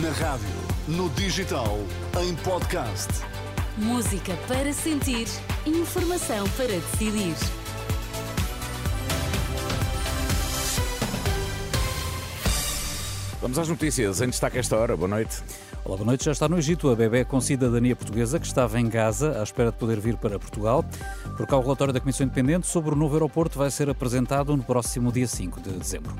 Na rádio, no digital, em podcast. Música para sentir, informação para decidir. Vamos às notícias. Em destaque esta hora. Boa noite. Olá, boa noite. Já está no Egito a bebê com cidadania portuguesa que estava em Gaza à espera de poder vir para Portugal. Por cá, o relatório da Comissão Independente sobre o novo aeroporto vai ser apresentado no próximo dia 5 de dezembro.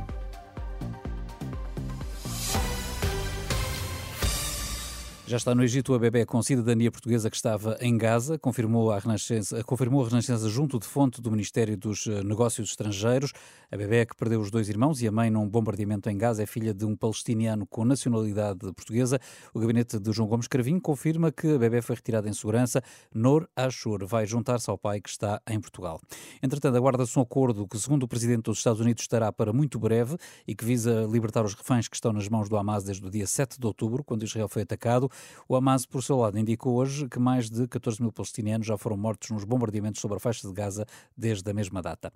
Já está no Egito a bebê com cidadania portuguesa que estava em Gaza, confirmou a Renascença, confirmou a Renascença junto de fonte do Ministério dos eh, Negócios Estrangeiros. A bebê que perdeu os dois irmãos e a mãe num bombardeamento em Gaza é filha de um palestiniano com nacionalidade portuguesa. O gabinete de João Gomes Cravinho confirma que a bebê foi retirada em segurança. Nor Ashur vai juntar-se ao pai que está em Portugal. Entretanto, aguarda-se um acordo que, segundo o presidente dos Estados Unidos, estará para muito breve e que visa libertar os reféns que estão nas mãos do Hamas desde o dia 7 de outubro, quando Israel foi atacado. O Hamas, por seu lado, indicou hoje que mais de 14 mil palestinianos já foram mortos nos bombardeamentos sobre a faixa de Gaza desde a mesma data.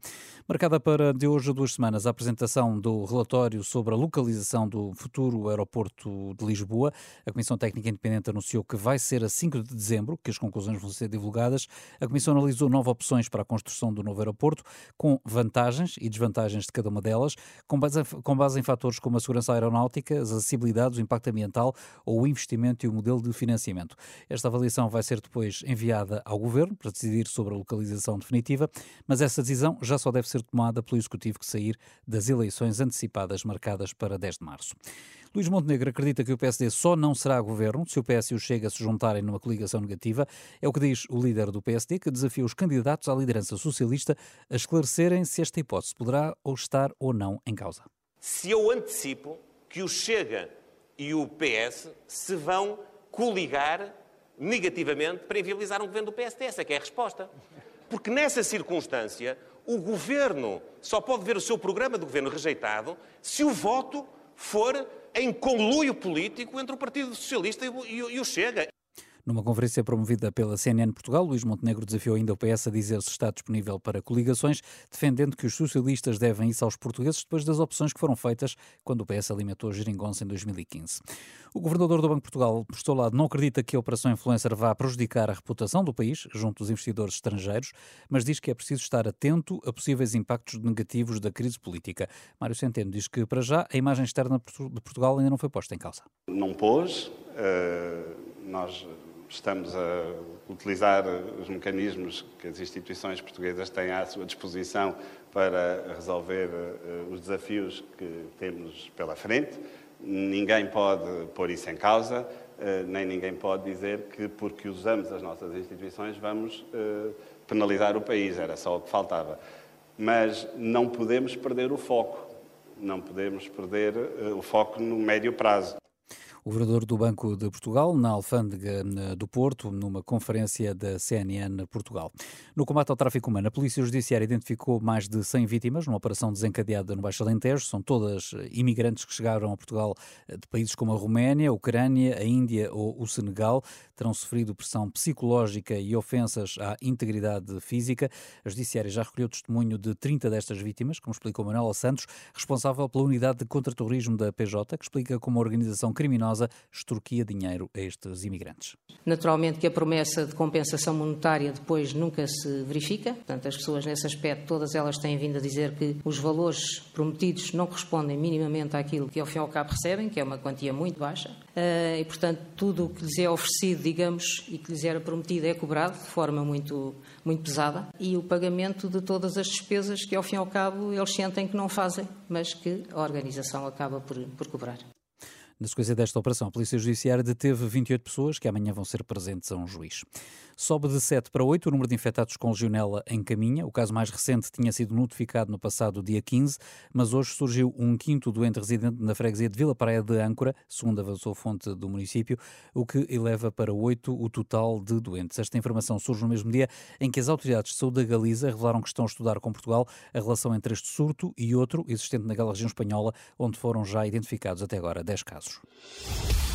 Marcada para de hoje a duas semanas a apresentação do relatório sobre a localização do futuro aeroporto de Lisboa, a Comissão Técnica Independente anunciou que vai ser a 5 de dezembro que as conclusões vão ser divulgadas. A Comissão analisou nove opções para a construção do novo aeroporto, com vantagens e desvantagens de cada uma delas, com base, em fatores como a segurança aeronáutica, as acessibilidades, o impacto ambiental ou o investimento e o modelo de financiamento. Esta avaliação vai ser depois enviada ao Governo para decidir sobre a localização definitiva, mas essa decisão já só deve ser tomada pelo Executivo que sair das eleições antecipadas marcadas para 10 de março. Luís Montenegro acredita que o PSD só não será governo se o PS e o Chega se juntarem numa coligação negativa. É o que diz o líder do PSD, que desafia os candidatos à liderança socialista a esclarecerem se esta hipótese poderá ou estar ou não em causa. Se eu antecipo que o Chega e o PS se vão coligar negativamente para inviabilizar um governo do PSD. Essa é que é a resposta. Porque nessa circunstância, o governo só pode ver o seu programa de governo rejeitado se o voto for em conluio político entre o Partido Socialista e o, Chega. Numa conferência promovida pela CNN Portugal, Luís Montenegro desafiou ainda o PS a dizer se está disponível para coligações, defendendo que os socialistas devem isso aos portugueses depois das opções que foram feitas quando o PS alimentou Geringonça em 2015. O governador do Banco de Portugal, por seu lado, não acredita que a Operação Influencer vá prejudicar a reputação do país junto dos investidores estrangeiros, mas diz que é preciso estar atento a possíveis impactos negativos da crise política. Mário Centeno diz que, para já, a imagem externa de Portugal ainda não foi posta em causa. Não pôs. Uh, nós estamos a utilizar os mecanismos que as instituições portuguesas têm à sua disposição para resolver uh, os desafios que temos pela frente. Ninguém pode pôr isso em causa, uh, nem ninguém pode dizer que, porque usamos as nossas instituições, vamos uh, penalizar o país. Era só o que faltava. Mas não podemos perder o foco. Não podemos perder o foco no médio prazo. O governador do Banco de Portugal, na Alfândega do Porto, numa conferência da CNN Portugal. No combate ao tráfico humano, a Polícia Judiciária identificou mais de 100 vítimas numa operação desencadeada no Baixo Alentejo. São todas imigrantes que chegaram a Portugal de países como a Roménia, a Ucrânia, a Índia ou o Senegal. Terão sofrido pressão psicológica e ofensas à integridade física. A Judiciária já recolheu testemunho de 30 destas vítimas, como explicou Manuela Santos, responsável pela unidade de contra-terrorismo da PJ, que explica como a organização criminosa extorquia dinheiro a estes imigrantes. Naturalmente que a promessa de compensação monetária depois nunca se verifica, portanto as pessoas nesse aspecto, todas elas têm vindo a dizer que os valores prometidos não correspondem minimamente àquilo que ao fim e ao cabo recebem, que é uma quantia muito baixa, eh, e portanto tudo o que lhes é oferecido, digamos, e que lhes era prometido é cobrado de forma muito, muito pesada, e o pagamento de todas as despesas que ao fim e ao cabo eles sentem que não fazem, mas que a organização acaba por, por cobrar. Na sequência desta operação, a Polícia Judiciária deteve 28 pessoas que amanhã vão ser presentes a um juiz. Sobe de 7 para 8 o número de infectados com legionela em caminha. O caso mais recente tinha sido notificado no passado dia 15, mas hoje surgiu um quinto doente residente na freguesia de Vila Praia de Âncora, segundo avançou fonte do município, o que eleva para 8 o total de doentes. Esta informação surge no mesmo dia em que as autoridades de saúde da Galiza revelaram que estão a estudar com Portugal a relação entre este surto e outro existente naquela região espanhola, onde foram já identificados até agora 10 casos. раз уж.